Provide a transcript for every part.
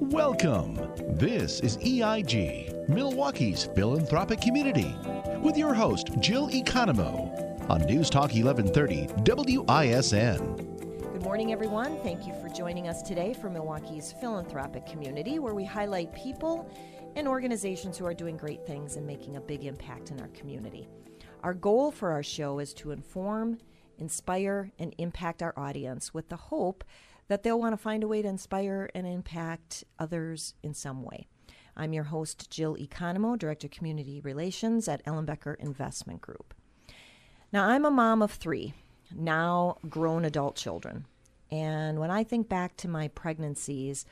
Welcome. This is EIG, Milwaukee's philanthropic community, with your host, Jill Economou, on News Talk 1130 WISN. Good morning, everyone. Thank you for joining us today for Milwaukee's philanthropic community, where we highlight people and organizations who are doing great things and making a big impact in our community. Our goal for our show is to inform, inspire, and impact our audience with the hope that they'll want to find a way to inspire and impact others in some way. I'm your host, Jill Economou, Director of Community Relations at Ellenbecker Investment Group. Now, I'm a mom of three, now grown adult children. And when I think back to my pregnancies,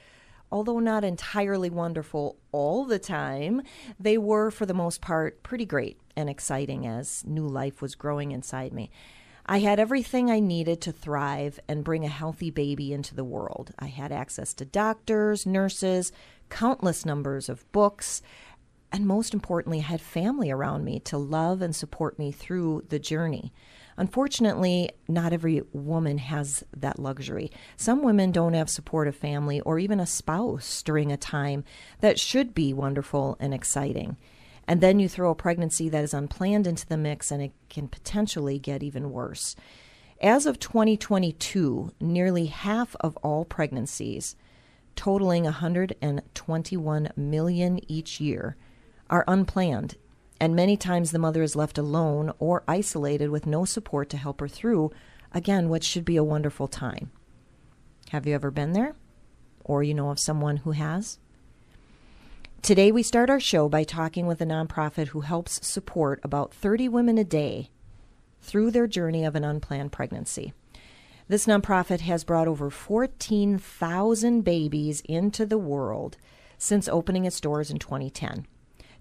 although not entirely wonderful all the time, they were, for the most part, pretty great and exciting as new life was growing inside me. I had everything I needed to thrive and bring a healthy baby into the world. I had access to doctors, nurses, countless numbers of books, and most importantly, I had family around me to love and support me through the journey. Unfortunately, not every woman has that luxury. Some women don't have supportive family or even a spouse during a time that should be wonderful and exciting. And then you throw a pregnancy that is unplanned into the mix, and it can potentially get even worse. As of 2022, nearly half of all pregnancies, totaling 121 million each year, are unplanned, and many times the mother is left alone or isolated with no support to help her through, again, what should be a wonderful time. Have you ever been there? Or you know of someone who has? Today, we start our show by talking with a nonprofit who helps support about 30 women a day through their journey of an unplanned pregnancy. This nonprofit has brought over 14,000 babies into the world since opening its doors in 2010.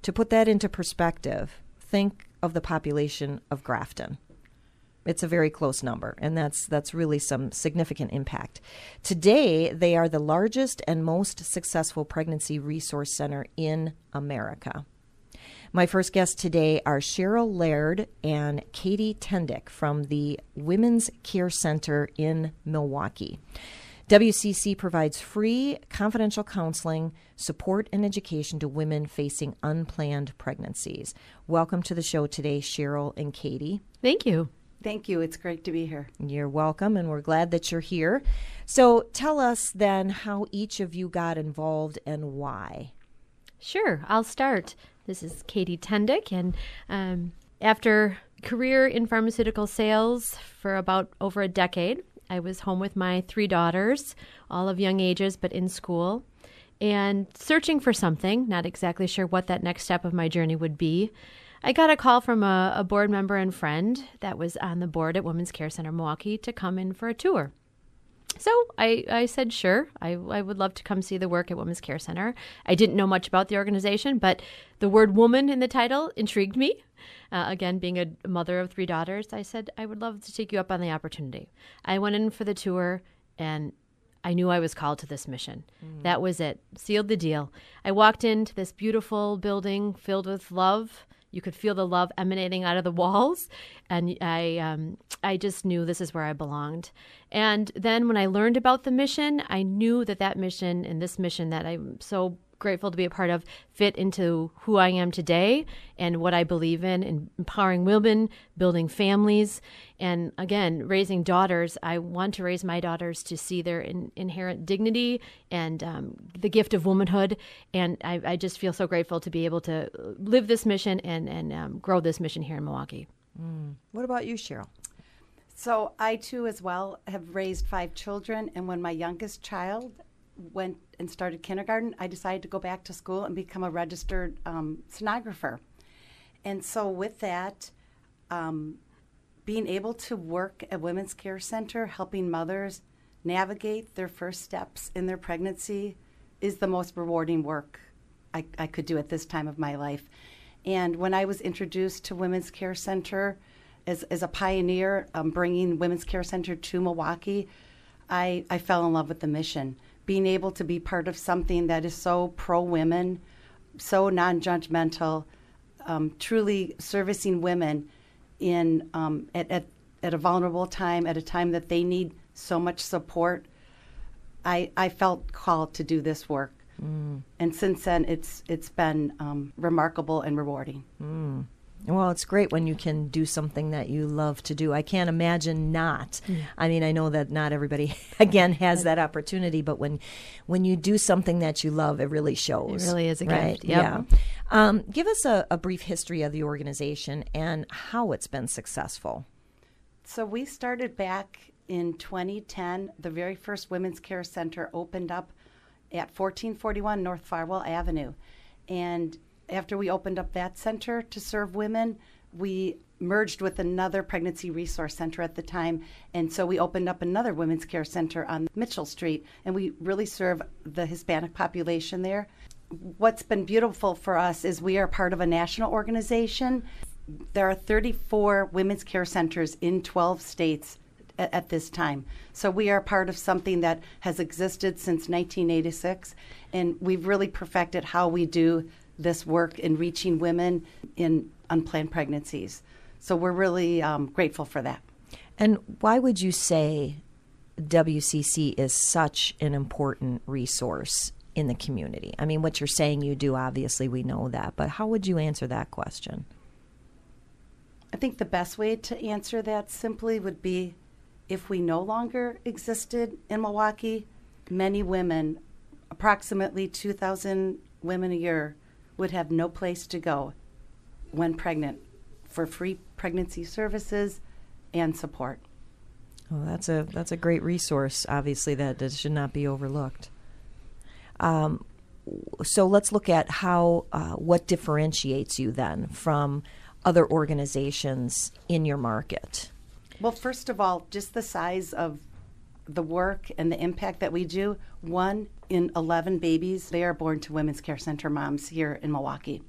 To put that into perspective, think of the population of Grafton. It's a very close number, and that's that's really some significant impact. Today, they are the largest and most successful pregnancy resource center in America. My first guests today are Cheryl Laird and Katie Tendick from the Women's Care Center in Milwaukee. WCC provides free, confidential counseling, support, and education to women facing unplanned pregnancies. Welcome to the show today, Cheryl and Katie. Thank you. Thank you. It's great to be here. You're welcome, and we're glad that you're here. So tell us then how each of you got involved and why. Sure, I'll start. This is Katie Tendick, and um, after career in pharmaceutical sales for about over a decade, I was home with my three daughters, all of young ages, but in school, and searching for something, not exactly sure what that next step of my journey would be. I got a call from a, a board member and friend that was on the board at Women's Care Center Milwaukee to come in for a tour. So I, I said, sure, I, I would love to come see the work at Women's Care Center. I didn't know much about the organization, but the word woman in the title intrigued me. Uh, again, being a mother of three daughters, I said, I would love to take you up on the opportunity. I went in for the tour and I knew I was called to this mission. Mm. That was it, sealed the deal. I walked into this beautiful building filled with love you could feel the love emanating out of the walls, and I um, I just knew this is where I belonged. And then when I learned about the mission, I knew that that mission and this mission that I'm so grateful to be a part of fit into who I am today and what I believe in, in empowering women, building families, and again, raising daughters. I want to raise my daughters to see their in, inherent dignity and um, the gift of womanhood. And I, I, just feel so grateful to be able to live this mission and, and um, grow this mission here in Milwaukee. Mm. What about you, Cheryl? So, I too, as well, have raised five children. And when my youngest child went and started kindergarten, I decided to go back to school and become a registered um, sonographer. And so, with that, um, being able to work at Women's Care Center, helping mothers navigate their first steps in their pregnancy, is the most rewarding work I, I could do at this time of my life. And when I was introduced to Women's Care Center as, as a pioneer, um, bringing Women's Care Center to Milwaukee, I, I fell in love with the mission being able to be part of something that is so pro women, so non judgmental, um, truly servicing women in um, at, at, at a vulnerable time, at a time that they need so much support. I, I felt called to do this work. And since then, it's it's been um, remarkable and rewarding. Well, it's great when you can do something that you love to do. I can't imagine not. I mean, I know that not everybody again has that opportunity, but when when you do something that you love, it really shows. It really is a right? gift. Yep. Yeah. Um, give us a, a brief history of the organization and how it's been successful. So we started back in 2010. The very first Women's Care Center opened up at 1441 North Farwell Avenue. And after we opened up that center to serve women, we merged with another pregnancy resource center at the time. And so we opened up another women's care center on Mitchell Street. And we really serve the Hispanic population there. What's been beautiful for us is we are part of a national organization. There are 34 women's care centers in 12 states at, at this time. So we are part of something that has existed since 1986, and we've really perfected how we do this work in reaching women in unplanned pregnancies. So we're really um, grateful for that. And why would you say WCC is such an important resource in the community? I mean, what you're saying you do, obviously, we know that, but how would you answer that question? I think the best way to answer that simply would be if we no longer existed in Milwaukee, many women, approximately 2,000 women a year, would have no place to go when pregnant for free pregnancy services and support. Oh, that's a that's a great resource. Obviously, that, that should not be overlooked. Um, so let's look at how uh, what differentiates you then from other organizations in your market. Well, first of all, just the size of the work and the impact that we do. One in 11 babies, they are born to Women's Care Center moms here in Milwaukee.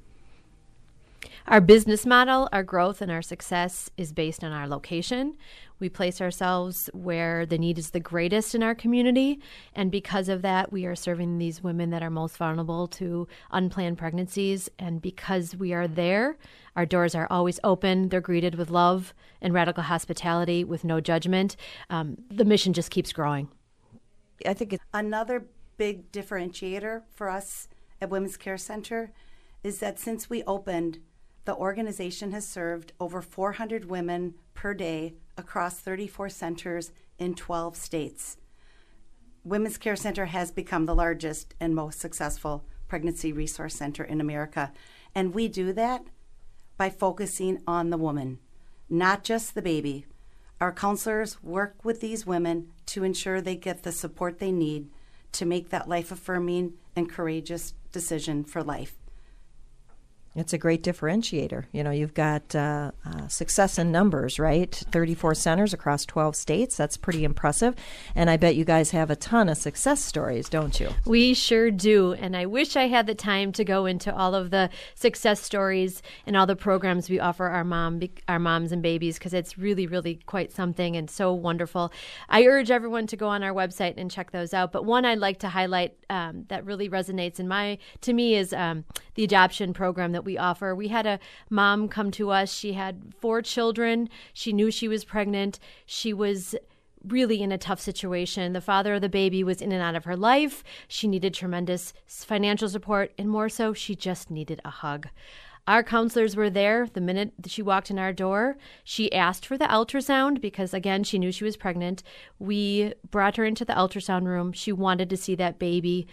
Our business model, our growth, and our success is based on our location. We place ourselves where the need is the greatest in our community. And because of that, we are serving these women that are most vulnerable to unplanned pregnancies. And because we are there, our doors are always open. They're greeted with love and radical hospitality with no judgment. Um, the mission just keeps growing. I think it's Another big differentiator for us at Women's Care Center is that since we opened, the organization has served over 400 women per day across 34 centers in 12 states. Women's Care Center has become the largest and most successful pregnancy resource center in America. And we do that by focusing on the woman, not just the baby. Our counselors work with these women to ensure they get the support they need to make that life affirming and courageous decision for life. It's a great differentiator. You know, you've got uh, uh, success in numbers, right? 34 centers across 12 states. That's pretty impressive. And I bet you guys have a ton of success stories, don't you? We sure do. And I wish I had the time to go into all of the success stories and all the programs we offer our mom, our moms and babies, because it's really, really quite something and so wonderful. I urge everyone to go on our website and check those out. But one I'd like to highlight um, that really resonates in my to me is um, the adoption program that we offer. We had a mom come to us. She had four children. She knew she was pregnant. She was really in a tough situation. The father of the baby was in and out of her life. She needed tremendous financial support, and more so, she just needed a hug. Our counselors were there the minute she walked in our door. She asked for the ultrasound because, again, she knew she was pregnant. We brought her into the ultrasound room. She wanted to see that baby.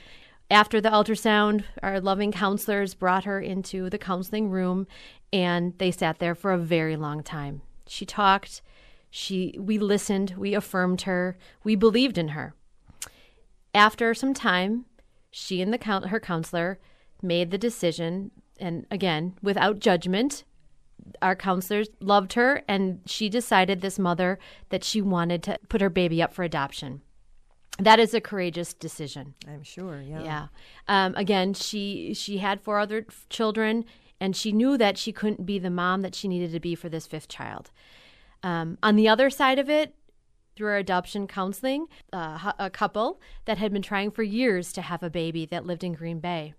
After the ultrasound, our loving counselors brought her into the counseling room and they sat there for a very long time. She talked, she we listened, we affirmed her, we believed in her. After some time, she and the her counselor made the decision and again, without judgment, our counselors loved her and she decided this mother that she wanted to put her baby up for adoption that is a courageous decision. I'm sure. Yeah. Yeah. Um, again, she she had four other children, and she knew that she couldn't be the mom that she needed to be for this fifth child. Um, on the other side of it, through our adoption counseling, uh, a couple that had been trying for years to have a baby that lived in Green Bay.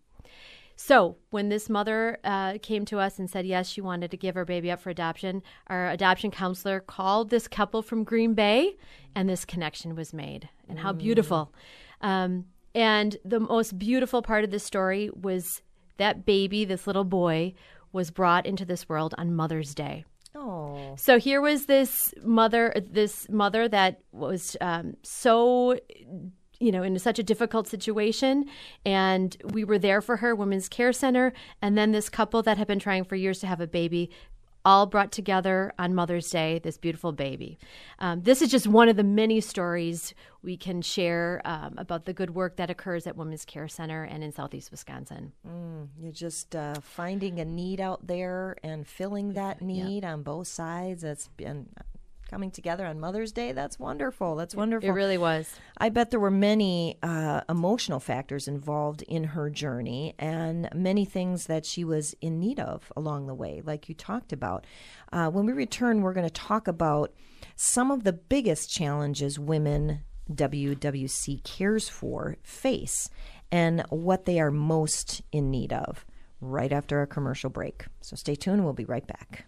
So, when this mother uh, came to us and said yes, she wanted to give her baby up for adoption, our adoption counselor called this couple from Green Bay, and this connection was made. And how beautiful! Um, And the most beautiful part of this story was that baby, this little boy, was brought into this world on Mother's Day. Oh. So here was this mother, this mother that was um, so you know, in such a difficult situation. And we were there for her, Women's Care Center. And then this couple that had been trying for years to have a baby all brought together on Mother's Day, this beautiful baby. Um, this is just one of the many stories we can share um, about the good work that occurs at Women's Care Center and in Southeast Wisconsin. Mm, you're just uh, finding a need out there and filling that need yeah. on both sides. That's been coming together on Mother's Day. That's wonderful. That's wonderful. It really was. I bet there were many uh, emotional factors involved in her journey and many things that she was in need of along the way, like you talked about. Uh, when we return, we're going to talk about some of the biggest challenges women WWC cares for face and what they are most in need of right after a commercial break. So stay tuned. We'll be right back.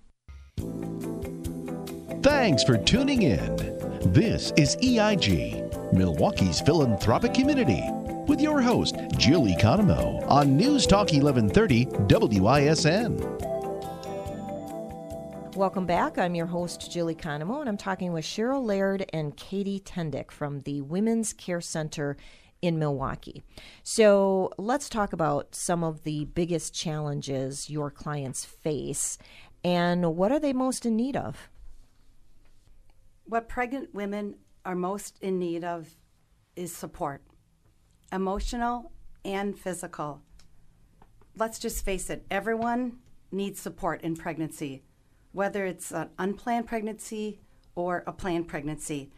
Thanks for tuning in. This is EIG, Milwaukee's philanthropic community, with your host, Jill Economou, on News Talk 1130 WISN. Welcome back. I'm your host, Jill Economou, and I'm talking with Cheryl Laird and Katie Tendick from the Women's Care Center in Milwaukee. So let's talk about some of the biggest challenges your clients face and what are they most in need of? What pregnant women are most in need of is support emotional and physical. Let's just face it, everyone needs support in pregnancy, whether it's an unplanned pregnancy or a planned pregnancy.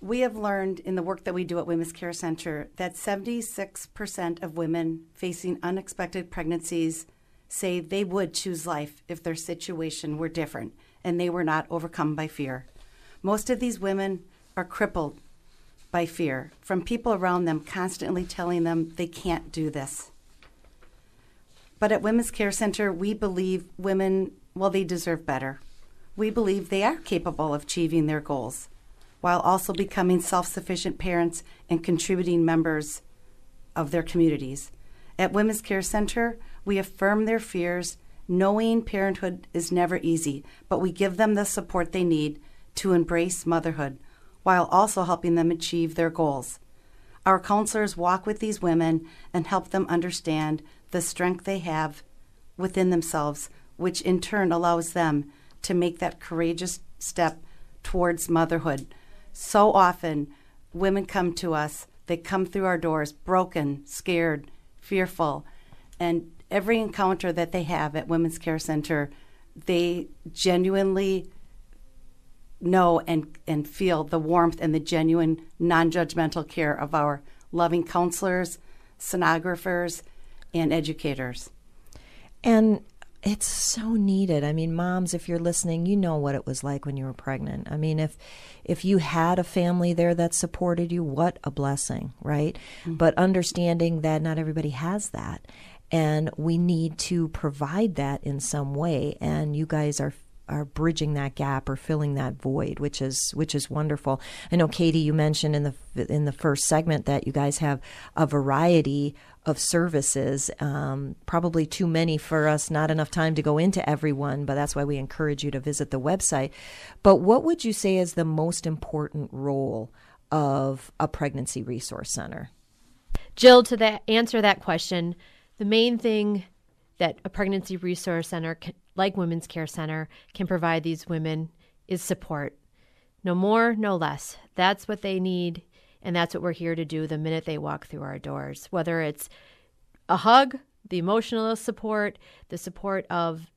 We have learned in the work that we do at Women's Care Center that 76% of women facing unexpected pregnancies say they would choose life if their situation were different and they were not overcome by fear. Most of these women are crippled by fear from people around them constantly telling them they can't do this. But at Women's Care Center, we believe women, well, they deserve better. We believe they are capable of achieving their goals while also becoming self sufficient parents and contributing members of their communities. At Women's Care Center, we affirm their fears, knowing parenthood is never easy, but we give them the support they need to embrace motherhood while also helping them achieve their goals. Our counselors walk with these women and help them understand the strength they have within themselves, which in turn allows them to make that courageous step towards motherhood. So often, women come to us, they come through our doors broken, scared, fearful, and every encounter that they have at Women's Care Center, they genuinely know and, and feel the warmth and the genuine non judgmental care of our loving counselors, sonographers, and educators. And it's so needed. I mean, moms, if you're listening, you know what it was like when you were pregnant. I mean, if if you had a family there that supported you, what a blessing, right? Mm-hmm. But understanding that not everybody has that. And we need to provide that in some way. And you guys are are bridging that gap or filling that void, which is which is wonderful. I know Katie, you mentioned in the in the first segment that you guys have a variety of services. Um, probably too many for us, not enough time to go into everyone, but that's why we encourage you to visit the website. But what would you say is the most important role of a pregnancy resource center? Jill, to that, answer that question, the main thing that a pregnancy resource center like Women's Care Center, can provide these women is support. No more, no less. That's what they need, and that's what we're here to do the minute they walk through our doors. Whether it's a hug, the emotional support, the support of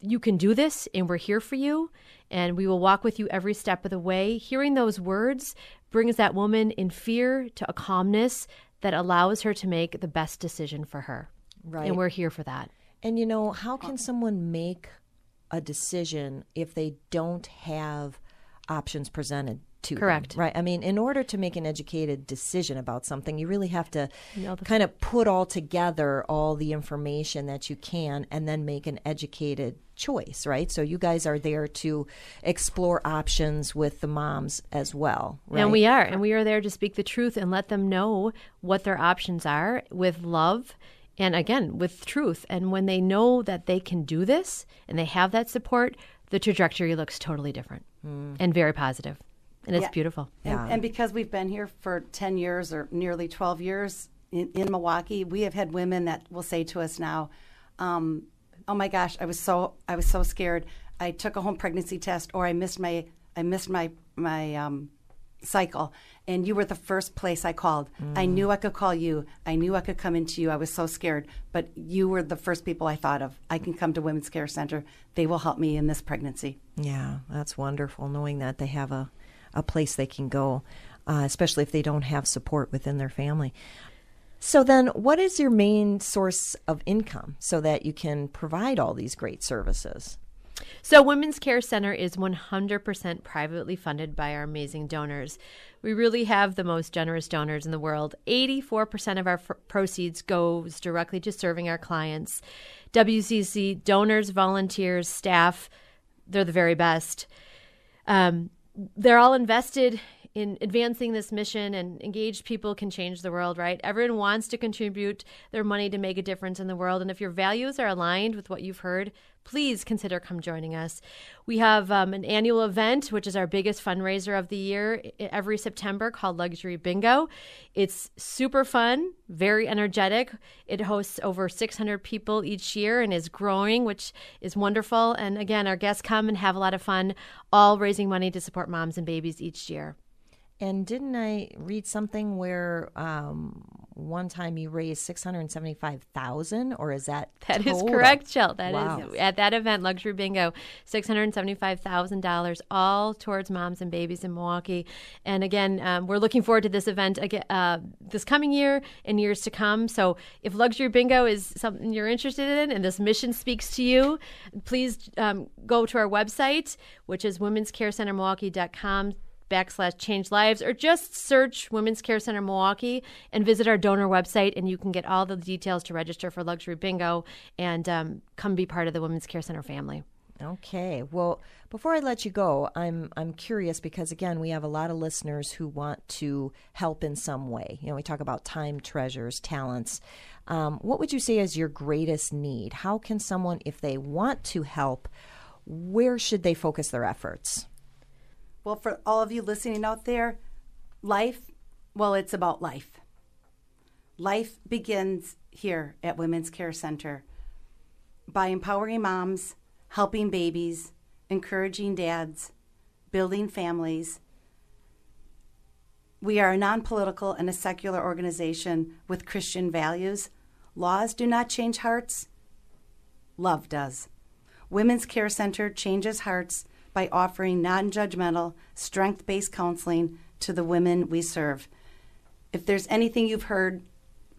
you can do this and we're here for you and we will walk with you every step of the way. Hearing those words brings that woman in fear to a calmness that allows her to make the best decision for her. Right. And we're here for that. And you know, how can someone make a decision if they don't have options presented to them, Correct. right? I mean, in order to make an educated decision about something, you really have to Know the- kind of put all together all the information that you can and then make an educated choice, right? So you guys are there to explore options with the moms as well, right? And we are, and we are there to speak the truth and let them know what their options are with love and again with truth. And when they know that they can do this and they have that support, the trajectory looks totally different and very. And it's Yeah. beautiful. And, and because we've been here for 10 years or nearly 12 years in, in Milwaukee, we have had women that will say to us now, um, "Oh my gosh, I was so I was so scared. I took a home pregnancy test, or I missed my I missed my my um, cycle, and you were the first place I called. I knew I could call you. I knew I could come into you. I was so scared, but you were the first people I thought of. I can come to Women's Care Center. They will help me in this pregnancy." Yeah, that's wonderful knowing that they have a, a place they can go, uh, especially if they don't have support within their family. So, then what is your main source of income so that you can provide all these great services? So, Women's Care Center is 100% privately funded by our amazing donors. We really have the most generous donors in the world. 84% of our f- proceeds goes directly to serving our clients. WCC donors, volunteers, staff, they're the very best. Um, they're all invested in advancing this mission and engaged people can change the world right everyone wants to contribute their money to make a difference in the world and if your values are aligned with what you've heard please consider come joining us. We have um, an annual event which is our biggest fundraiser of the year every september called luxury bingo. It's super fun very energetic. It hosts over 600 people each year and is growing which is wonderful. And again our guests come and have a lot of fun all raising money to support moms and babies each year And didn't I read something where um, one time you raised six hundred seventy-five thousand, or is that That is total? correct, Jill. That is Wow. at that event, Luxury Bingo, six hundred seventy-five thousand dollars, all towards moms and babies in Milwaukee. And again, um, we're looking forward to this event again uh, this coming year and years to come. So, if Luxury Bingo is something you're interested in and this mission speaks to you, please um, go to our website, which is womenscarecentermilwaukee.com backslash change lives or just search women's care center milwaukee and visit our donor website and you can get all the details to register for luxury bingo and um, come be part of the women's care center family Okay. Well, before I let you go, I'm I'm curious because again, we have a lot of listeners who want to help in some way. You know, we talk about time, treasures, talents. Um, what would you say is your greatest need? How can someone, if they want to help, where should they focus their efforts? Well, for all of you listening out there, life, well, it's about life. Life begins here at Women's Care Center by empowering moms, helping babies, encouraging dads, building families. We are a non political and a secular organization with Christian values. Laws do not change hearts, love does. Women's Care Center changes hearts by offering non judgmental, strength based counseling to the women we serve. If there's anything you've heard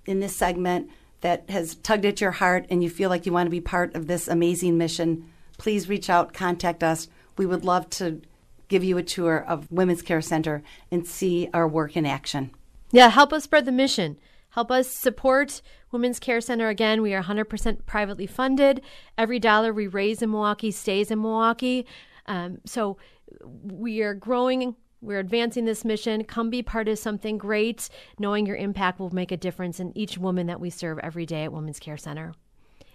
in this segment that has tugged at your heart and you feel like you want to be part of this amazing mission, please reach out, contact us. We would love to give you a tour of Women's Care Center and see our work in action. yeah help us spread the mission help us support women's care center again we are 100% privately funded every dollar we raise in milwaukee stays in milwaukee um, so we are growing we're advancing this mission. Come be part of something great. Knowing your impact will make a difference in each woman that we serve every day at women's care center.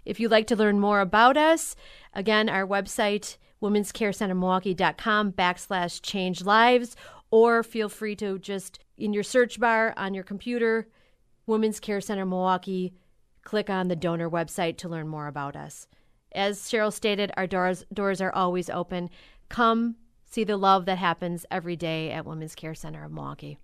If you'd like to learn more about us, again, our website, womenscarecentermilwaukee.com backslash change lives, or feel free to just in your search bar on your computer, Women's Care Center Milwaukee, click on the donor website to learn more about us. As Cheryl stated, our doors, doors are always open. Come see the love that happens every day at Women's Care Center of Milwaukee.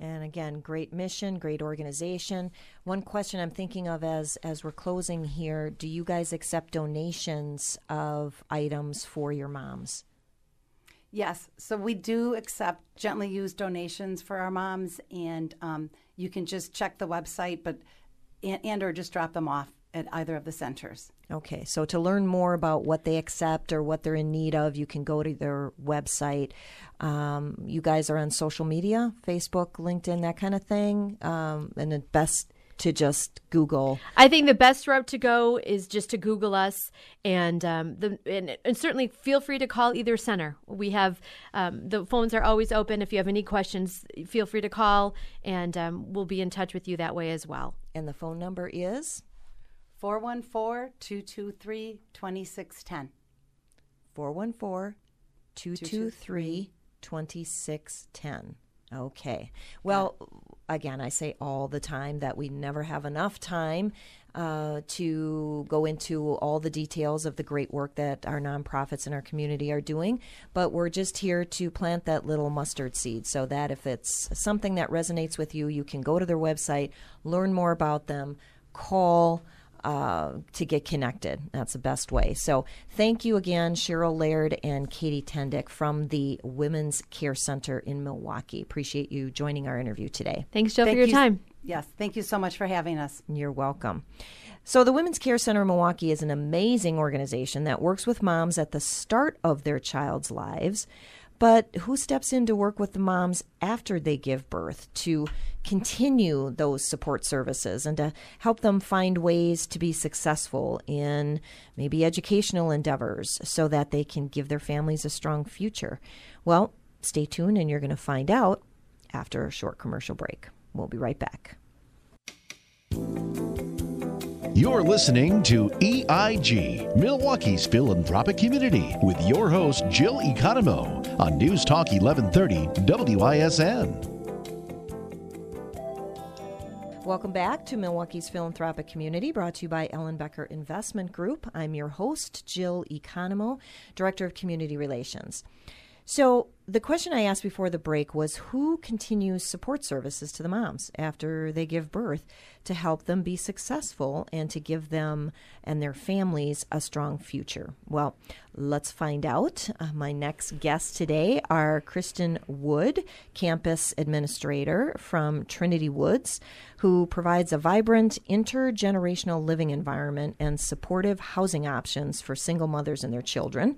And again, great mission, great organization. One question I'm thinking of as as we're closing here: Do you guys accept donations of items for your moms? Yes, so we do accept gently used donations for our moms, and um, you can just check the website, but and, and or just drop them off at either of the centers. Okay, so to learn more about what they accept or what they're in need of, you can go to their website. Um, you guys are on social media, Facebook, LinkedIn, that kind of thing. Um, and the best to just Google. I think the best route to go is just to Google us, and um, the and, and, certainly feel free to call either center. We have um, the phones are always open. If you have any questions, feel free to call, and um, we'll be in touch with you that way as well. And the phone number is 414 223 2610. 414 223 2610. Okay. Well, again, I say all the time that we never have enough time uh, to go into all the details of the great work that our nonprofits in our community are doing. But we're just here to plant that little mustard seed so that if it's something that resonates with you, you can go to their website, learn more about them, call. Uh, to get connected. That's the best way. So, thank you again, Cheryl Laird and Katie Tendick from the Women's Care Center in Milwaukee. Appreciate you joining our interview today. Thanks, Jill, thank for your you, time. Yes, thank you so much for having us. You're welcome. So, the Women's Care Center in Milwaukee is an amazing organization that works with moms at the start of their child's lives but who steps in to work with the moms after they give birth to continue those support services and to help them find ways to be successful in maybe educational endeavors so that they can give their families a strong future? Well, stay tuned and you're going to find out after a short commercial break. We'll be right back. You're listening to EIG, Milwaukee's philanthropic community, with your host, Jill Economou, on News Talk 1130 WISN. Welcome back to Milwaukee's Philanthropic Community, brought to you by Ellenbecker Investment Group. I'm your host, Jill Economou, Director of Community Relations. So, the question I asked before the break was who continues support services to the moms after they give birth to help them be successful and to give them and their families a strong future? Well, let's find out. Uh, my next guests today are Kristen Wood, campus administrator from Trinity Woods, who provides a vibrant intergenerational living environment and supportive housing options for single mothers and their children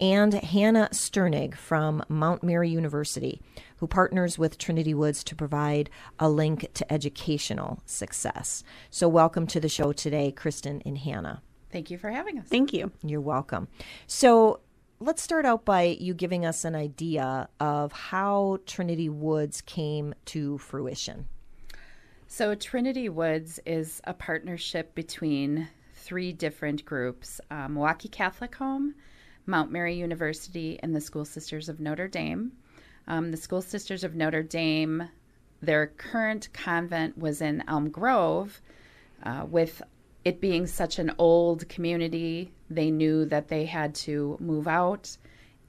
and Hannah Sternig from Mount Mary University, who partners with Trinity Woods to provide a link to educational success. So, welcome to the show today, Kristen and Hannah. Thank you for having us. Thank you. You're welcome. So, let's start out by you giving us an idea of how Trinity Woods came to fruition. So, Trinity Woods is a partnership between three different groups um, Milwaukee Catholic Home, Mount Mary University, and the School Sisters of Notre Dame. Um, the School Sisters of Notre Dame, their current convent was in Elm Grove. Uh, with it being such an old community, they knew that they had to move out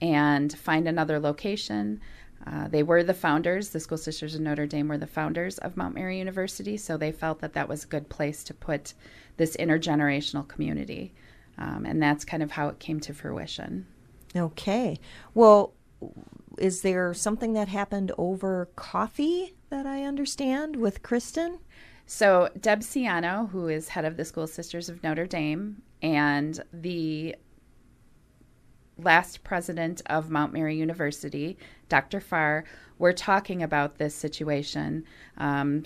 and find another location. Uh, they were the founders, the School Sisters of Notre Dame were the founders of Mount Mary University, so they felt that that was a good place to put this intergenerational community. Um, and that's kind of how it came to fruition. Okay. Well, is there something that happened over coffee that I understand with Kristen? So, Deb Ciano, who is head of the School Sisters of Notre Dame, and the last president of Mount Mary University, Dr. Pharr, were talking about this situation. Um,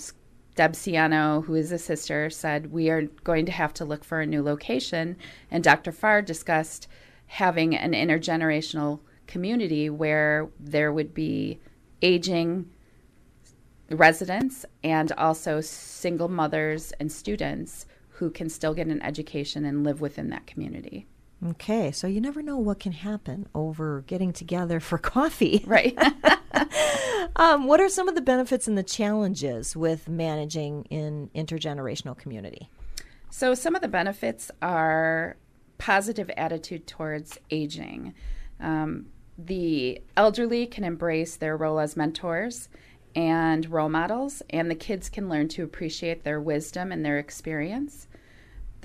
Deb Ciano, who is a sister, said, We are going to have to look for a new location. And Dr. Pharr discussed having an intergenerational community where there would be aging residents and also single mothers and students who can still get an education and live within that community. Okay, so you never know what can happen over getting together for coffee. Right. um, what are some of the benefits and the challenges with managing in intergenerational community? So, some of the benefits are positive attitude towards aging. Um, the elderly can embrace their role as mentors and role models, and the kids can learn to appreciate their wisdom and their experience.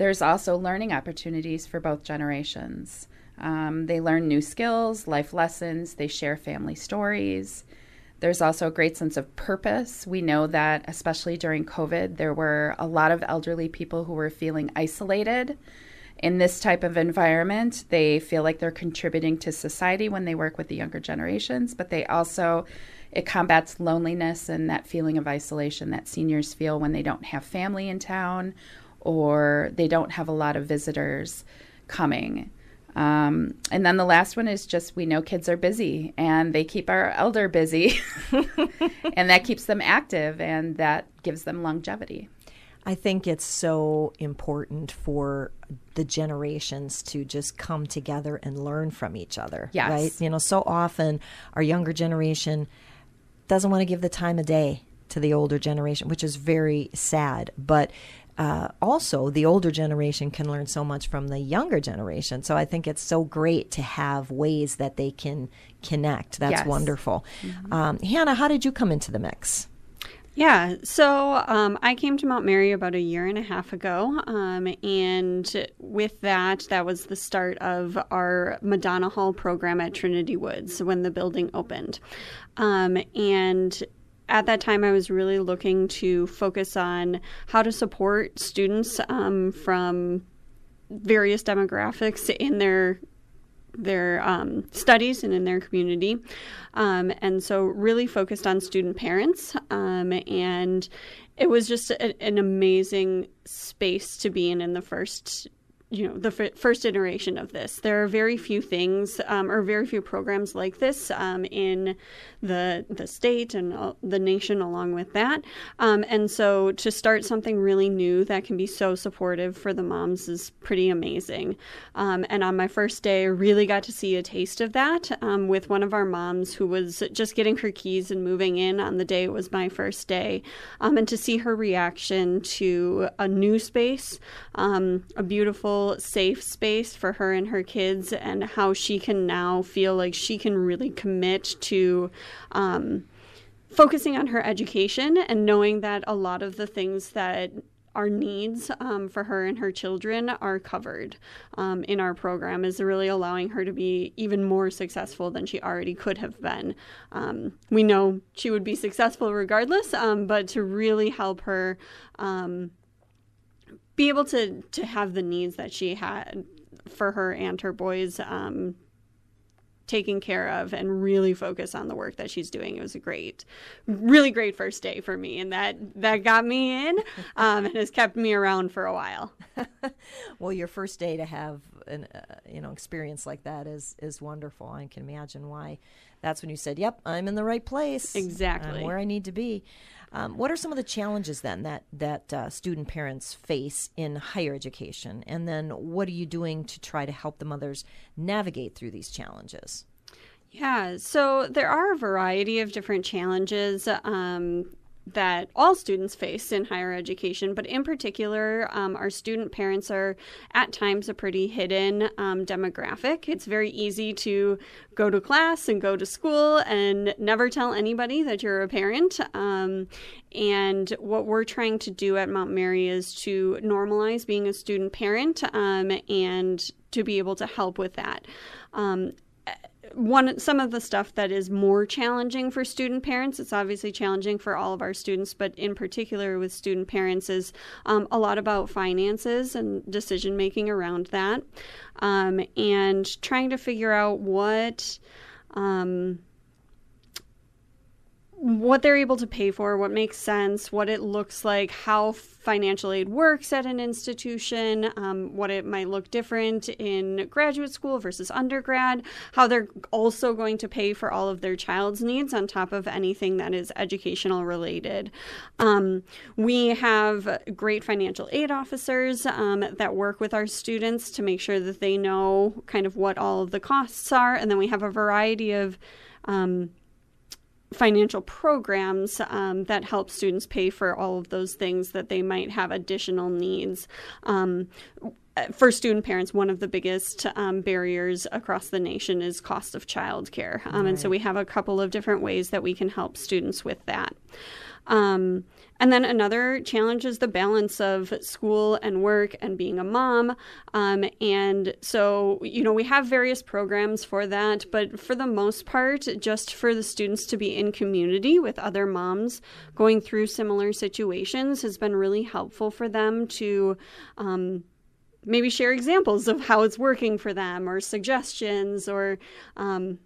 There's also learning opportunities for both generations. Um, they learn new skills, life lessons, they share family stories. There's also a great sense of purpose. We know that, especially during COVID, there were a lot of elderly people who were feeling isolated in this type of environment. They feel like they're contributing to society when they work with the younger generations, but they also it combats loneliness and that feeling of isolation that seniors feel when they don't have family in town or they don't have a lot of visitors coming. Um, and then the last one is just we know kids are busy and they keep our elder busy, and that keeps them active and that gives them longevity. I think it's so important for the generations to just come together and learn from each other. Yes. Right? You know, so often our younger generation doesn't want to give the time of day to the older generation, which is very sad. But uh, also, the older generation can learn so much from the younger generation. So I think it's so great to have ways that they can connect. That's Yes. wonderful. Um, Hannah, how did you come into the mix? Yeah, so um, I came to Mount Mary about a year and a half ago, um, and with that, that was the start of our Madonna Hall program at Trinity Woods when the building opened. Um, and at that time, I was really looking to focus on how to support students um, from various demographics in their their um, studies and in their community. Um, and so, really focused on student parents. Um, and it was just a, an amazing space to be in in the first. You know, the f- first iteration of this. There are very few things, um, or very few programs like this um, in the the state and uh, the nation, along with that. Um, and so, to start something really new that can be so supportive for the moms is pretty amazing. Um, and on my first day, I really got to see a taste of that um, with one of our moms who was just getting her keys and moving in on the day it was my first day. Um, and to see her reaction to a new space, a beautiful, safe space for her and her kids, and how she can now feel like she can really commit to. Um, focusing on her education and knowing that a lot of the things that our needs um, for her and her children are covered um, in our program is really allowing her to be even more successful than she already could have been. Um, we know she would be successful regardless, um, but to really help her um, be able to to have the needs that she had for her and her boys um, taken care of and really focus on the work that she's doing. It was a great, really great first day for me, and that that got me in um, and has kept me around for a while. Well, your first day to have an uh, you know experience like that is is wonderful. I can imagine why. That's when you said, "Yep, I'm in the right place. Exactly. I'm where I need to be." Um, what are some of the challenges then that that uh, student parents face in higher education, and then what are you doing to try to help the mothers navigate through these challenges? Yeah, so there are a variety of different challenges um, that all students face in higher education, but in particular, um, our student parents are at times a pretty hidden um, demographic. It's very easy to go to class and go to school and never tell anybody that you're a parent. Um, and what we're trying to do at Mount Mary is to normalize being a student parent um, and to be able to help with that. Um, one some of the stuff that is more challenging for student parents it's obviously challenging for all of our students but in particular with student parents is um, a lot about finances and decision making around that um, and trying to figure out what um, what they're able to pay for, what makes sense, what it looks like, how financial aid works at an institution, um, what it might look different in graduate school versus undergrad, how they're also going to pay for all of their child's needs on top of anything that is educational related. Um, we have great financial aid officers um, that work with our students to make sure that they know kind of what all of the costs are, and then we have a variety of um, financial programs um, that help students pay for all of those things that they might have additional needs. Um, for student parents, one of the biggest um, barriers across the nation is cost of childcare. Um, And so we have a couple of different ways that we can help students with that. Um, and then another challenge is the balance of school and work and being a mom. Um, and so, you know, we have various programs for that, but for the most part, just for the students to be in community with other moms going through similar situations has been really helpful for them to. Um, maybe share examples of how it's working for them or suggestions or um,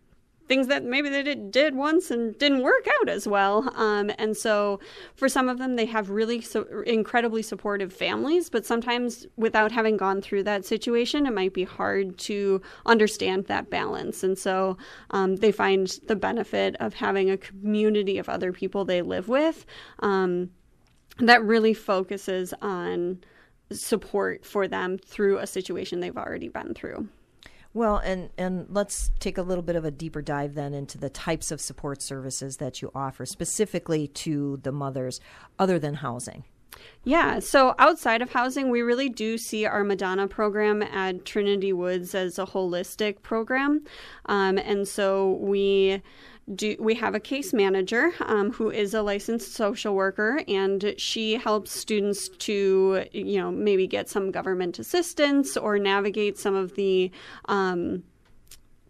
things that maybe they did, did once and didn't work out as well. Um, and so for some of them, they have really so incredibly supportive families, but sometimes without having gone through that situation, it might be hard to understand that balance. And so um, they find the benefit of having a community of other people they live with um, that really focuses on support for them through a situation they've already been through. Well, and and let's take a little bit of a deeper dive then into the types of support services that you offer specifically to the mothers other than housing. Yeah, so outside of housing, we really do see our Madonna program at Trinity Woods as a holistic program. Um, and so we do we have a case manager um, who is a licensed social worker and she helps students to you know maybe get some government assistance or navigate some of the um,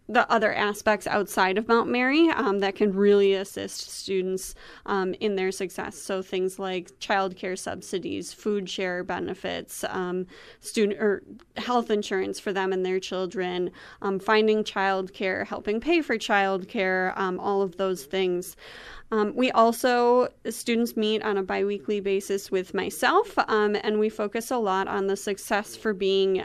the other aspects outside of Mount Mary um, that can really assist students um, in their success. So things like childcare subsidies, food share benefits, um, student or health insurance for them and their children, um, finding childcare, helping pay for childcare, um, all of those things. Um, we also, students meet on a biweekly basis with myself, and we focus a lot on the success for being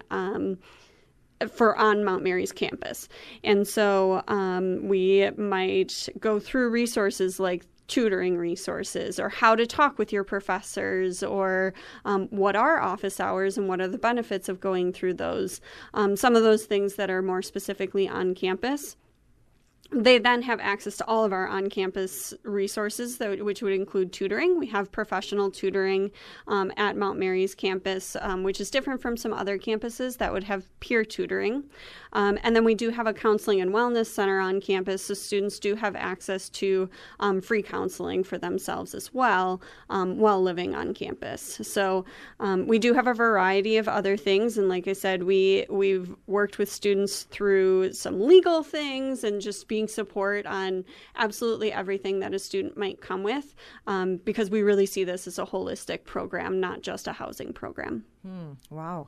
for on Mount Mary's campus. And so um, we might go through resources like tutoring resources or how to talk with your professors or um, what are office hours and what are the benefits of going through those. Um, some of those things that are more specifically on campus they then have access to all of our on campus resources, which would include tutoring. We have professional tutoring um, at Mount Mary's campus, um, which is different from some other campuses that would have peer tutoring. Um, and then we do have a counseling and wellness center on campus, so students do have access to um, free counseling for themselves as well um, while living on campus. So um, we do have a variety of other things, and like I said, we we've worked with students through some legal things and just being support on absolutely everything that a student might come with um, because we really see this as a holistic program, not just a housing program. Hmm, wow.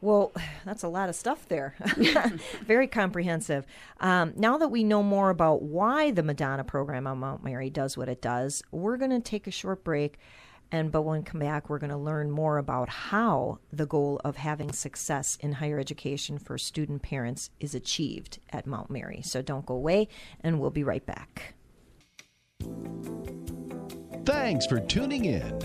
Well, that's a lot of stuff there. Very comprehensive. Um, now that we know more about why the Madonna program on Mount Mary does what it does, we're going to take a short break. And but when we come back, we're going to learn more about how the goal of having success in higher education for student parents is achieved at Mount Mary. So don't go away, and we'll be right back. Thanks for tuning in.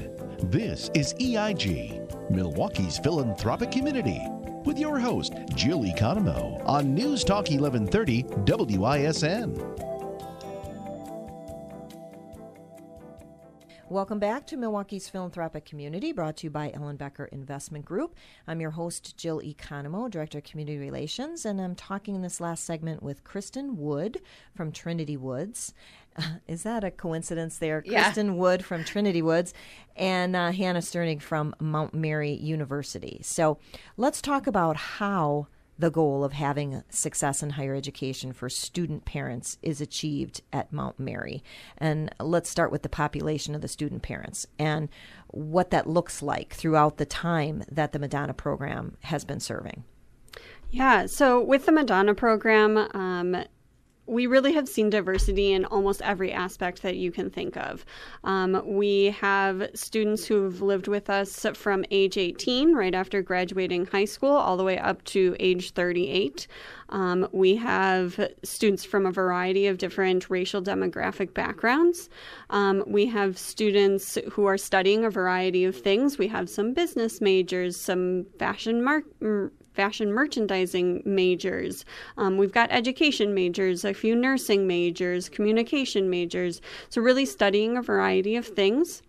This is EIG, Milwaukee's philanthropic community, with your host, Jill Economou, on News Talk 1130 WISN. Welcome back to Milwaukee's Philanthropic Community, brought to you by Ellenbecker Investment Group. I'm your host, Jill Economou, Director of Community Relations, and I'm talking in this last segment with Kristen Wood from Trinity Woods. Uh, is that a coincidence there? Yeah. Kristen Wood from Trinity Woods and uh, Hannah Sternig from Mount Mary University. So let's talk about how the goal of having success in higher education for student parents is achieved at Mount Mary. And let's start with the population of the student parents and what that looks like throughout the time that the Madonna program has been serving. Yeah, so with the Madonna program, um, we really have seen diversity in almost every aspect that you can think of. Um, we have students who've lived with us from age 18, right after graduating high school, all the way up to age 38. Um, we have students from a variety of different racial demographic backgrounds. Um, we have students who are studying a variety of things. We have some business majors, some fashion mar- fashion merchandising majors. Um, we've got education majors, a few nursing majors, communication majors. So, really studying a variety of things.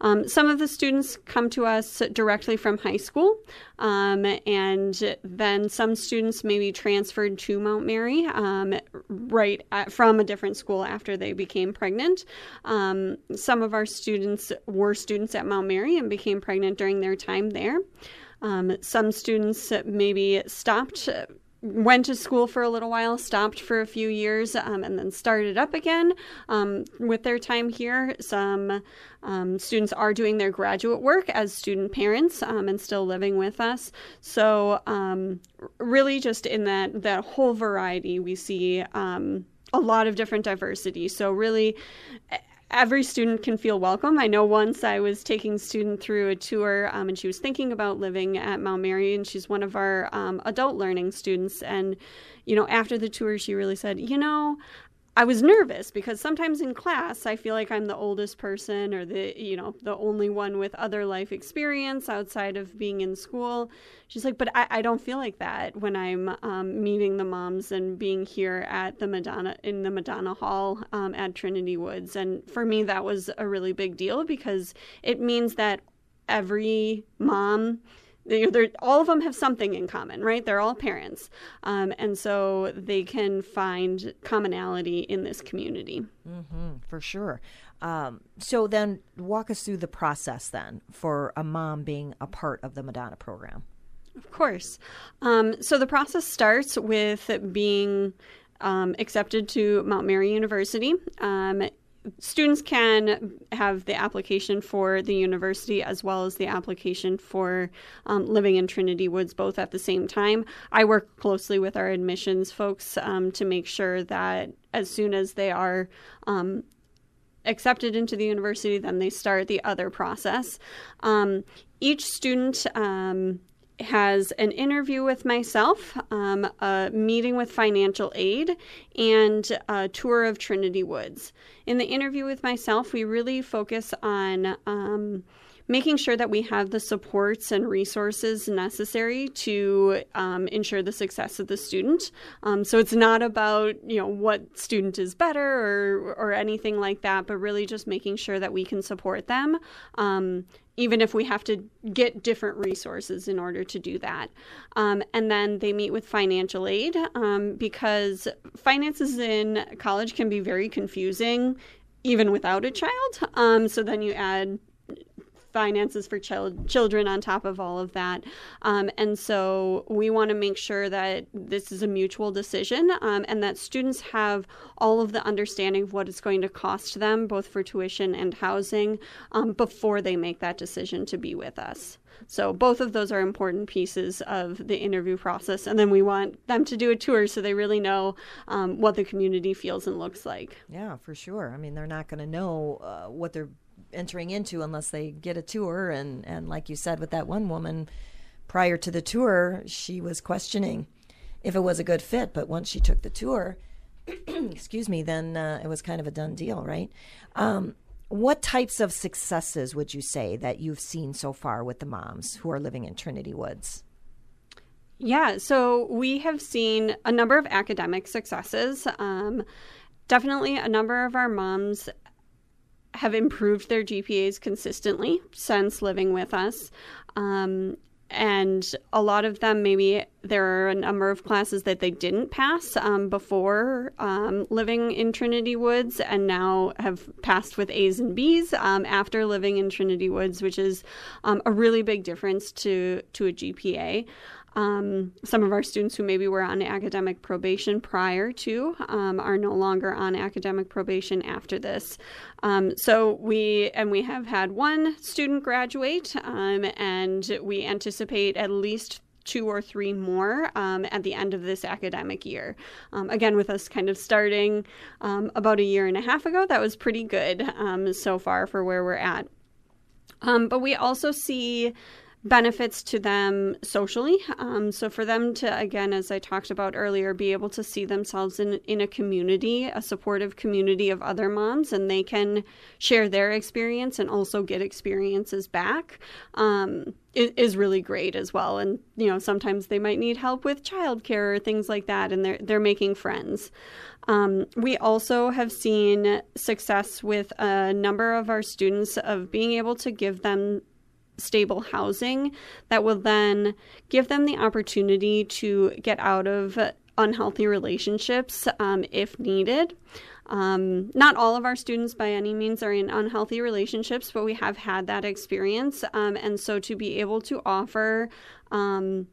Um, some of the students come to us directly from high school, um, and then some students may be transferred to Mount Mary um, right at, from a different school after they became pregnant. Um, some of our students were students at Mount Mary and became pregnant during their time there. Um, some students maybe stopped went to school for a little while, stopped for a few years, um, and then started up again um, with their time here. Some um, students are doing their graduate work as student parents um, and still living with us. So, um, really, just in that that whole variety, we see a lot of different diversity. So, really every student can feel welcome. I know once I was taking a student through a tour, um, and she was thinking about living at Mount Mary, and she's one of our um, adult learning students. And you know, after the tour, she really said, "You know, I was nervous because sometimes in class I feel like I'm the oldest person or the you know the only one with other life experience outside of being in school. She's like, but I, I don't feel like that when I'm um, meeting the moms and being here at the Madonna in the Madonna Hall um, at Trinity Woods. And for me, that was a really big deal because it means that every mom they're, all of them have something in common, right? They're all parents. Um, and so they can find commonality in this community. Mm-hmm, for sure. Um, so then walk us through the process then for a mom being a part of the Madonna program. Of course. Um, so the process starts with being um, accepted to Mount Mary University. Um, students can have the application for the university as well as the application for um, living in Trinity Woods both at the same time. I work closely with our admissions folks um, to make sure that as soon as they are um, accepted into the university, then they start the other process. Um, each student um, has an interview with myself, um, a meeting with financial aid, and a tour of Trinity Woods. In the interview with myself, we really focus on um, making sure that we have the supports and resources necessary to um, ensure the success of the student. Um, so it's not about you know what student is better or or anything like that, but really just making sure that we can support them um, even if we have to get different resources in order to do that. Um, and then they meet with financial aid um, because finances in college can be very confusing even without a child. Um, so then you add finances for child, children on top of all of that. Um, and so we want to make sure that this is a mutual decision um, and that students have all of the understanding of what it's going to cost them, both for tuition and housing, um, before they make that decision to be with us. So both of those are important pieces of the interview process, and then we want them to do a tour so they really know um, what the community feels and looks like. Yeah, for sure. I mean, they're not going to know uh, what they're entering into unless they get a tour. And, and like you said, with that one woman prior to the tour, she was questioning if it was a good fit. But once she took the tour, excuse me, then uh, it was kind of a done deal, right? Um, what types of successes would you say that you've seen so far with the moms who are living in Trinity Woods? Yeah, so we have seen a number of academic successes. Um, definitely, a number of our moms have improved their GPAs consistently since living with us. Um, and a lot of them, maybe there are a number of classes that they didn't pass um, before um, living in Trinity Woods and now have passed with A's and B's um, after living in Trinity Woods, which is um, a really big difference to, to a GPA. Um, some of our students who maybe were on academic probation prior to um, are no longer on academic probation after this. Um, so we and we have had one student graduate, um, and we anticipate at least two or three more um, at the end of this academic year. Um, again, with us kind of starting um, about a year and a half ago, that was pretty good um, so far for where we're at. Um, but we also see benefits to them socially. Um, so for them to, again, as I talked about earlier, be able to see themselves in in a community, a supportive community of other moms, and they can share their experience and also get experiences back. Um, is, really great as well. And you know, sometimes they might need help with childcare or things like that, and they're they're making friends. Um, we also have seen success with a number of our students of being able to give them stable housing that will then give them the opportunity to get out of unhealthy relationships um, if needed. Um, not all of our students by any means are in unhealthy relationships, but we have had that experience. Um, and so to be able to offer um,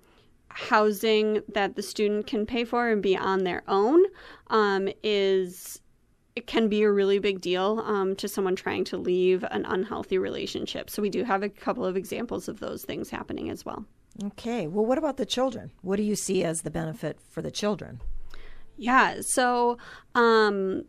housing that the student can pay for and be on their own um, is it can be a really big deal um, to someone trying to leave an unhealthy relationship. So we do have a couple of examples of those things happening as well. Okay. Well, what about the children? What do you see as the benefit for the children? Yeah. So um,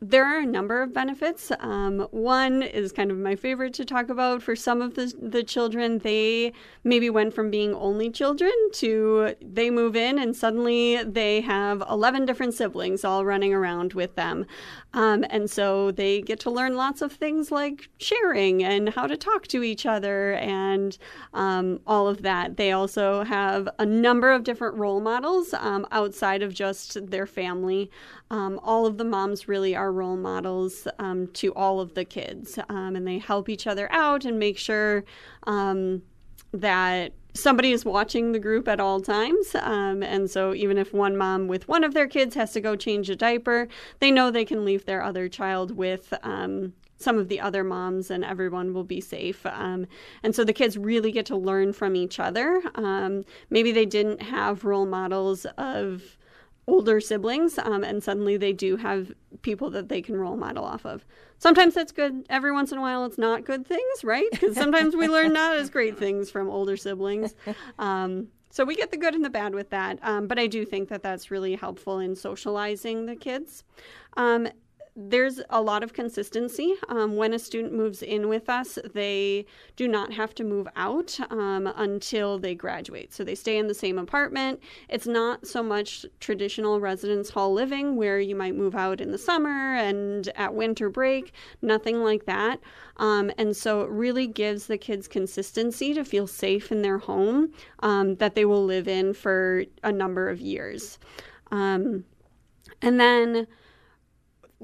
there are a number of benefits. Um, one is kind of my favorite to talk about. For some of the, the children, they maybe went from being only children to they move in and suddenly they have 11 different siblings all running around with them. Um, and so they get to learn lots of things like sharing and how to talk to each other and um, all of that. They also have a number of different role models um, outside of just their family. Um, all of the moms really are role models um, to all of the kids, um, and they help each other out and make sure um, that somebody is watching the group at all times. Um, and so, even if one mom with one of their kids has to go change a diaper, they know they can leave their other child with um, some of the other moms and everyone will be safe. Um, and so the kids really get to learn from each other. Um, maybe they didn't have role models of older siblings, um, and suddenly they do have people that they can role model off of. Sometimes that's good. Every once in a while, it's not good things, right? Because sometimes we learn not as great things from older siblings. Um, so we get the good and the bad with that. Um, but I do think that that's really helpful in socializing the kids. Um, there's a lot of consistency. Um, when a student moves in with us, they do not have to move out um, until they graduate. So they stay in the same apartment. It's not so much traditional residence hall living where you might move out in the summer and at winter break, nothing like that. Um, and so it really gives the kids consistency to feel safe in their home um, that they will live in for a number of years. Um, and then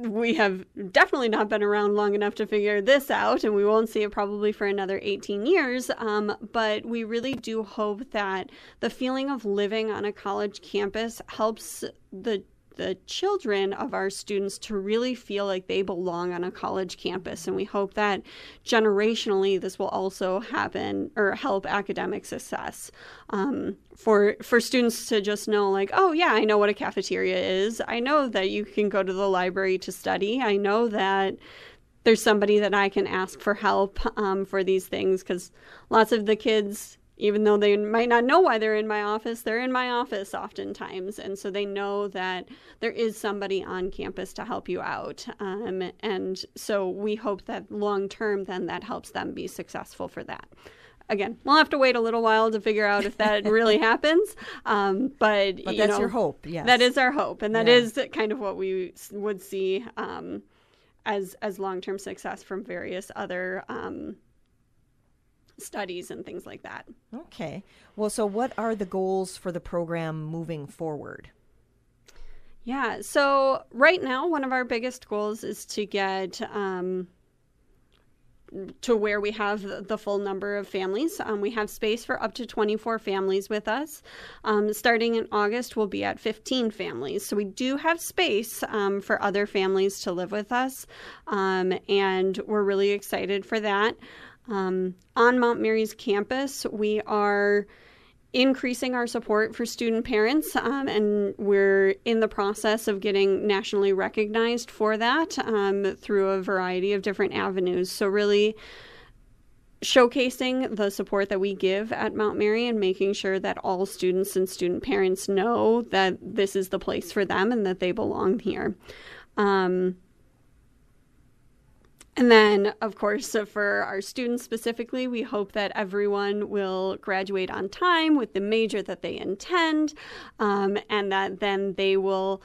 we have definitely not been around long enough to figure this out, and we won't see it probably for another 18 years. Um, but we really do hope that the feeling of living on a college campus helps the the children of our students to really feel like they belong on a college campus. And we hope that generationally this will also happen or help academic success. Um, for for students to just know like oh yeah i know what a cafeteria is i know that you can go to the library to study i know that there's somebody that i can ask for help um, for these things because lots of the kids even though they might not know why they're in my office, they're in my office oftentimes. And so they know that there is somebody on campus to help you out. Um, and so we hope that long term, then that helps them be successful for that. Again, we'll have to wait a little while to figure out if that really happens. Um, but, but that's know, your hope, yes. That is our hope. And that yeah. is kind of what we would see um, as, as long term success from various other um, studies and things like that. Okay. Well, so what are the goals for the program moving forward? Yeah. So right now, one of our biggest goals is to get. Um, to where we have the full number of families. Um, we have space for up to 24 families with us. Um, starting in August, we'll be at 15 families. So we do have space um, for other families to live with us, um, and we're really excited for that. Um, on Mount Mary's campus, we are increasing our support for student parents, um, and we're in the process of getting nationally recognized for that um, through a variety of different avenues. So, really showcasing the support that we give at Mount Mary and making sure that all students and student parents know that this is the place for them and that they belong here. Um, And then, of course, for our students specifically, we hope that everyone will graduate on time with the major that they intend, um, and that then they will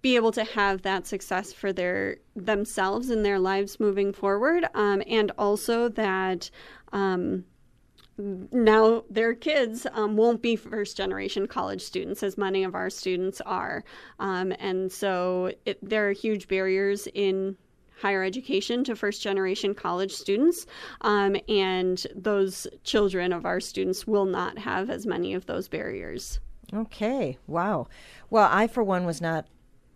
be able to have that success for their themselves and their lives moving forward, um, and also that. Um, now their kids um, won't be first generation college students as many of our students are um, and so it, there are huge barriers in higher education to first generation college students um, and those children of our students will not have as many of those barriers okay wow well i for one was not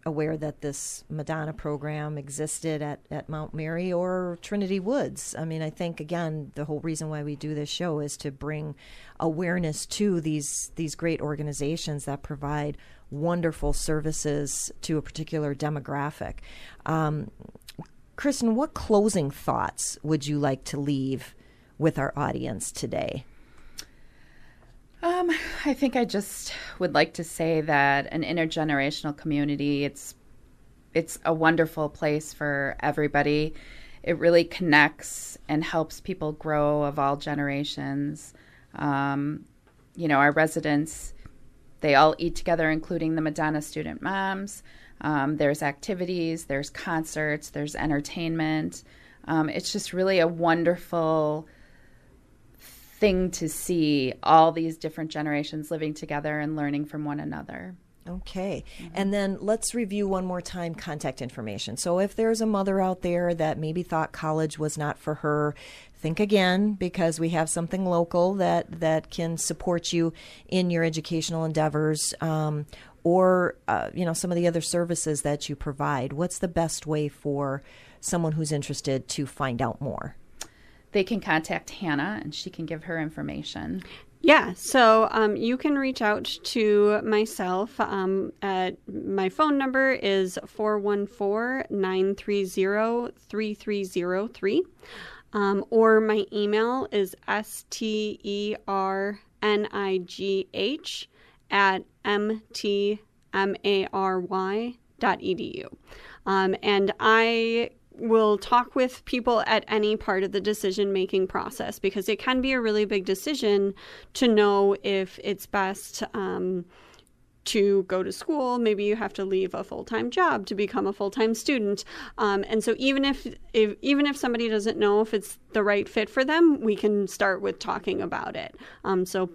aware that this Madonna program existed at, at Mount Mary or Trinity Woods. I mean, I think again the whole reason why we do this show is to bring awareness to these these great organizations that provide wonderful services to a particular demographic. Um, Kristen, what closing thoughts would you like to leave with our audience today? Um, I think I just would like to say that an intergenerational community it's it's a wonderful place for everybody. It really connects and helps people grow of all generations. Um, you know, our residents they all eat together, including the Madonna student moms. Um, there's activities, there's concerts, there's entertainment. Um, it's just really a wonderful thing to see all these different generations living together and learning from one another. Okay. Mm-hmm. And then let's review one more time contact information. So if there's a mother out there that maybe thought college was not for her, think again because we have something local that that can support you in your educational endeavors. Um, or uh, you know some of the other services that you provide. What's the best way for someone who's interested to find out more? they can contact Hannah and she can give her information. Yeah, so um, you can reach out to myself. Um, at my phone number is 414 930 3303. Um, or my email is S T E R N I G H at mtmary dot edu. Um, and I will talk with people at any part of the decision making process because it can be a really big decision to know if it's best um, to go to school. Maybe you have to leave a full time job to become a full time student. Um, and so even if, if even if somebody doesn't know if it's the right fit for them, we can start with talking about it. Um, so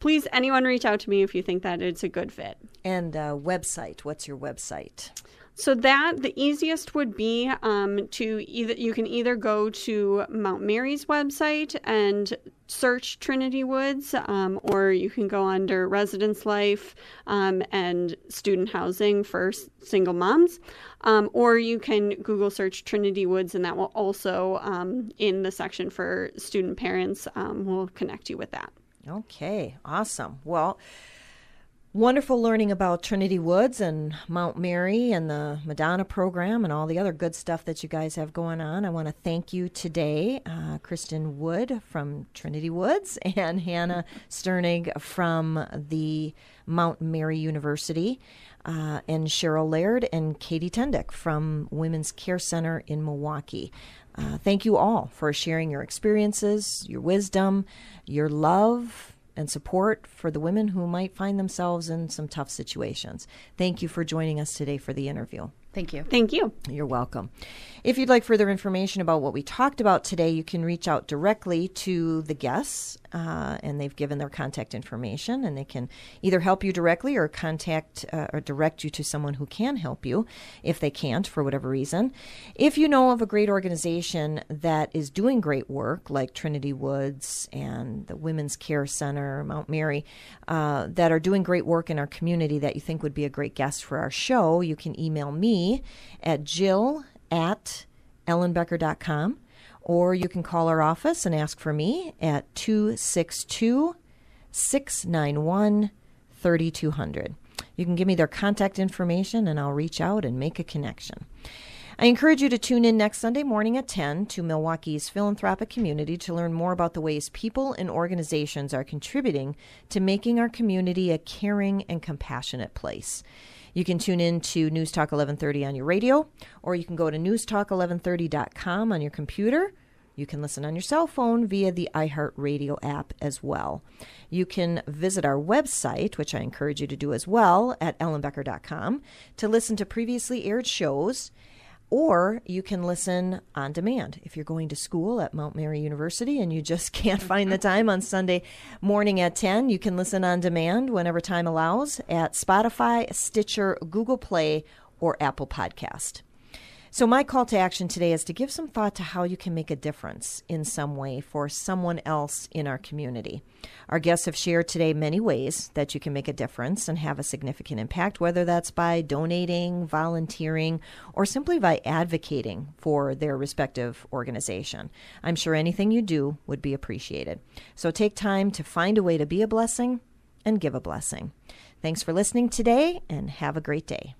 please, anyone reach out to me if you think that it's a good fit. And uh, website. What's your website? So that the easiest would be um, to either you can either go to Mount Mary's website and search Trinity Woods, um, or you can go under residence life um, and student housing for single moms, um, or you can Google search Trinity Woods, and that will also um, in the section for student parents um, will connect you with that. Okay, awesome. Well wonderful learning about Trinity Woods and Mount Mary and the Madonna program and all the other good stuff that you guys have going on. I want to thank you today, uh, Kristen Wood from Trinity Woods and Hannah Sternig from the Mount Mary University. Uh, and Cheryl Laird and Katie Tendick from Women's Care Center in Milwaukee. Uh, thank you all for sharing your experiences, your wisdom, your love, and support for the women who might find themselves in some tough situations. Thank you for joining us today for the interview. Thank you. Thank you. You're welcome. If you'd like further information about what we talked about today, you can reach out directly to the guests, uh, and they've given their contact information, and they can either help you directly or contact uh, or direct you to someone who can help you if they can't for whatever reason. If you know of a great organization that is doing great work, like Trinity Woods and the Women's Care Center, Mount Mary, uh, that are doing great work in our community that you think would be a great guest for our show, you can email at jill at ellenbecker.com, or you can call our office and ask for me at 262 691 3200. You can give me their contact information and I'll reach out and make a connection. I encourage you to tune in next Sunday morning at 10 to Milwaukee's philanthropic community to learn more about the ways people and organizations are contributing to making our community a caring and compassionate place. You can tune in to News Talk 1130 on your radio, or you can go to newstalk1130.com on your computer. You can listen on your cell phone via the iHeartRadio app as well. You can visit our website, which I encourage you to do as well, at ellenbecker.com to listen to previously aired shows or you can listen on demand. If you're going to school at Mount Mary University and you just can't find the time on Sunday morning at 10, you can listen on demand whenever time allows at Spotify, Stitcher, Google Play, or Apple Podcast. So, my call to action today is to give some thought to how you can make a difference in some way for someone else in our community. Our guests have shared today many ways that you can make a difference and have a significant impact, whether that's by donating, volunteering, or simply by advocating for their respective organization. I'm sure anything you do would be appreciated. So, take time to find a way to be a blessing and give a blessing. Thanks for listening today and have a great day.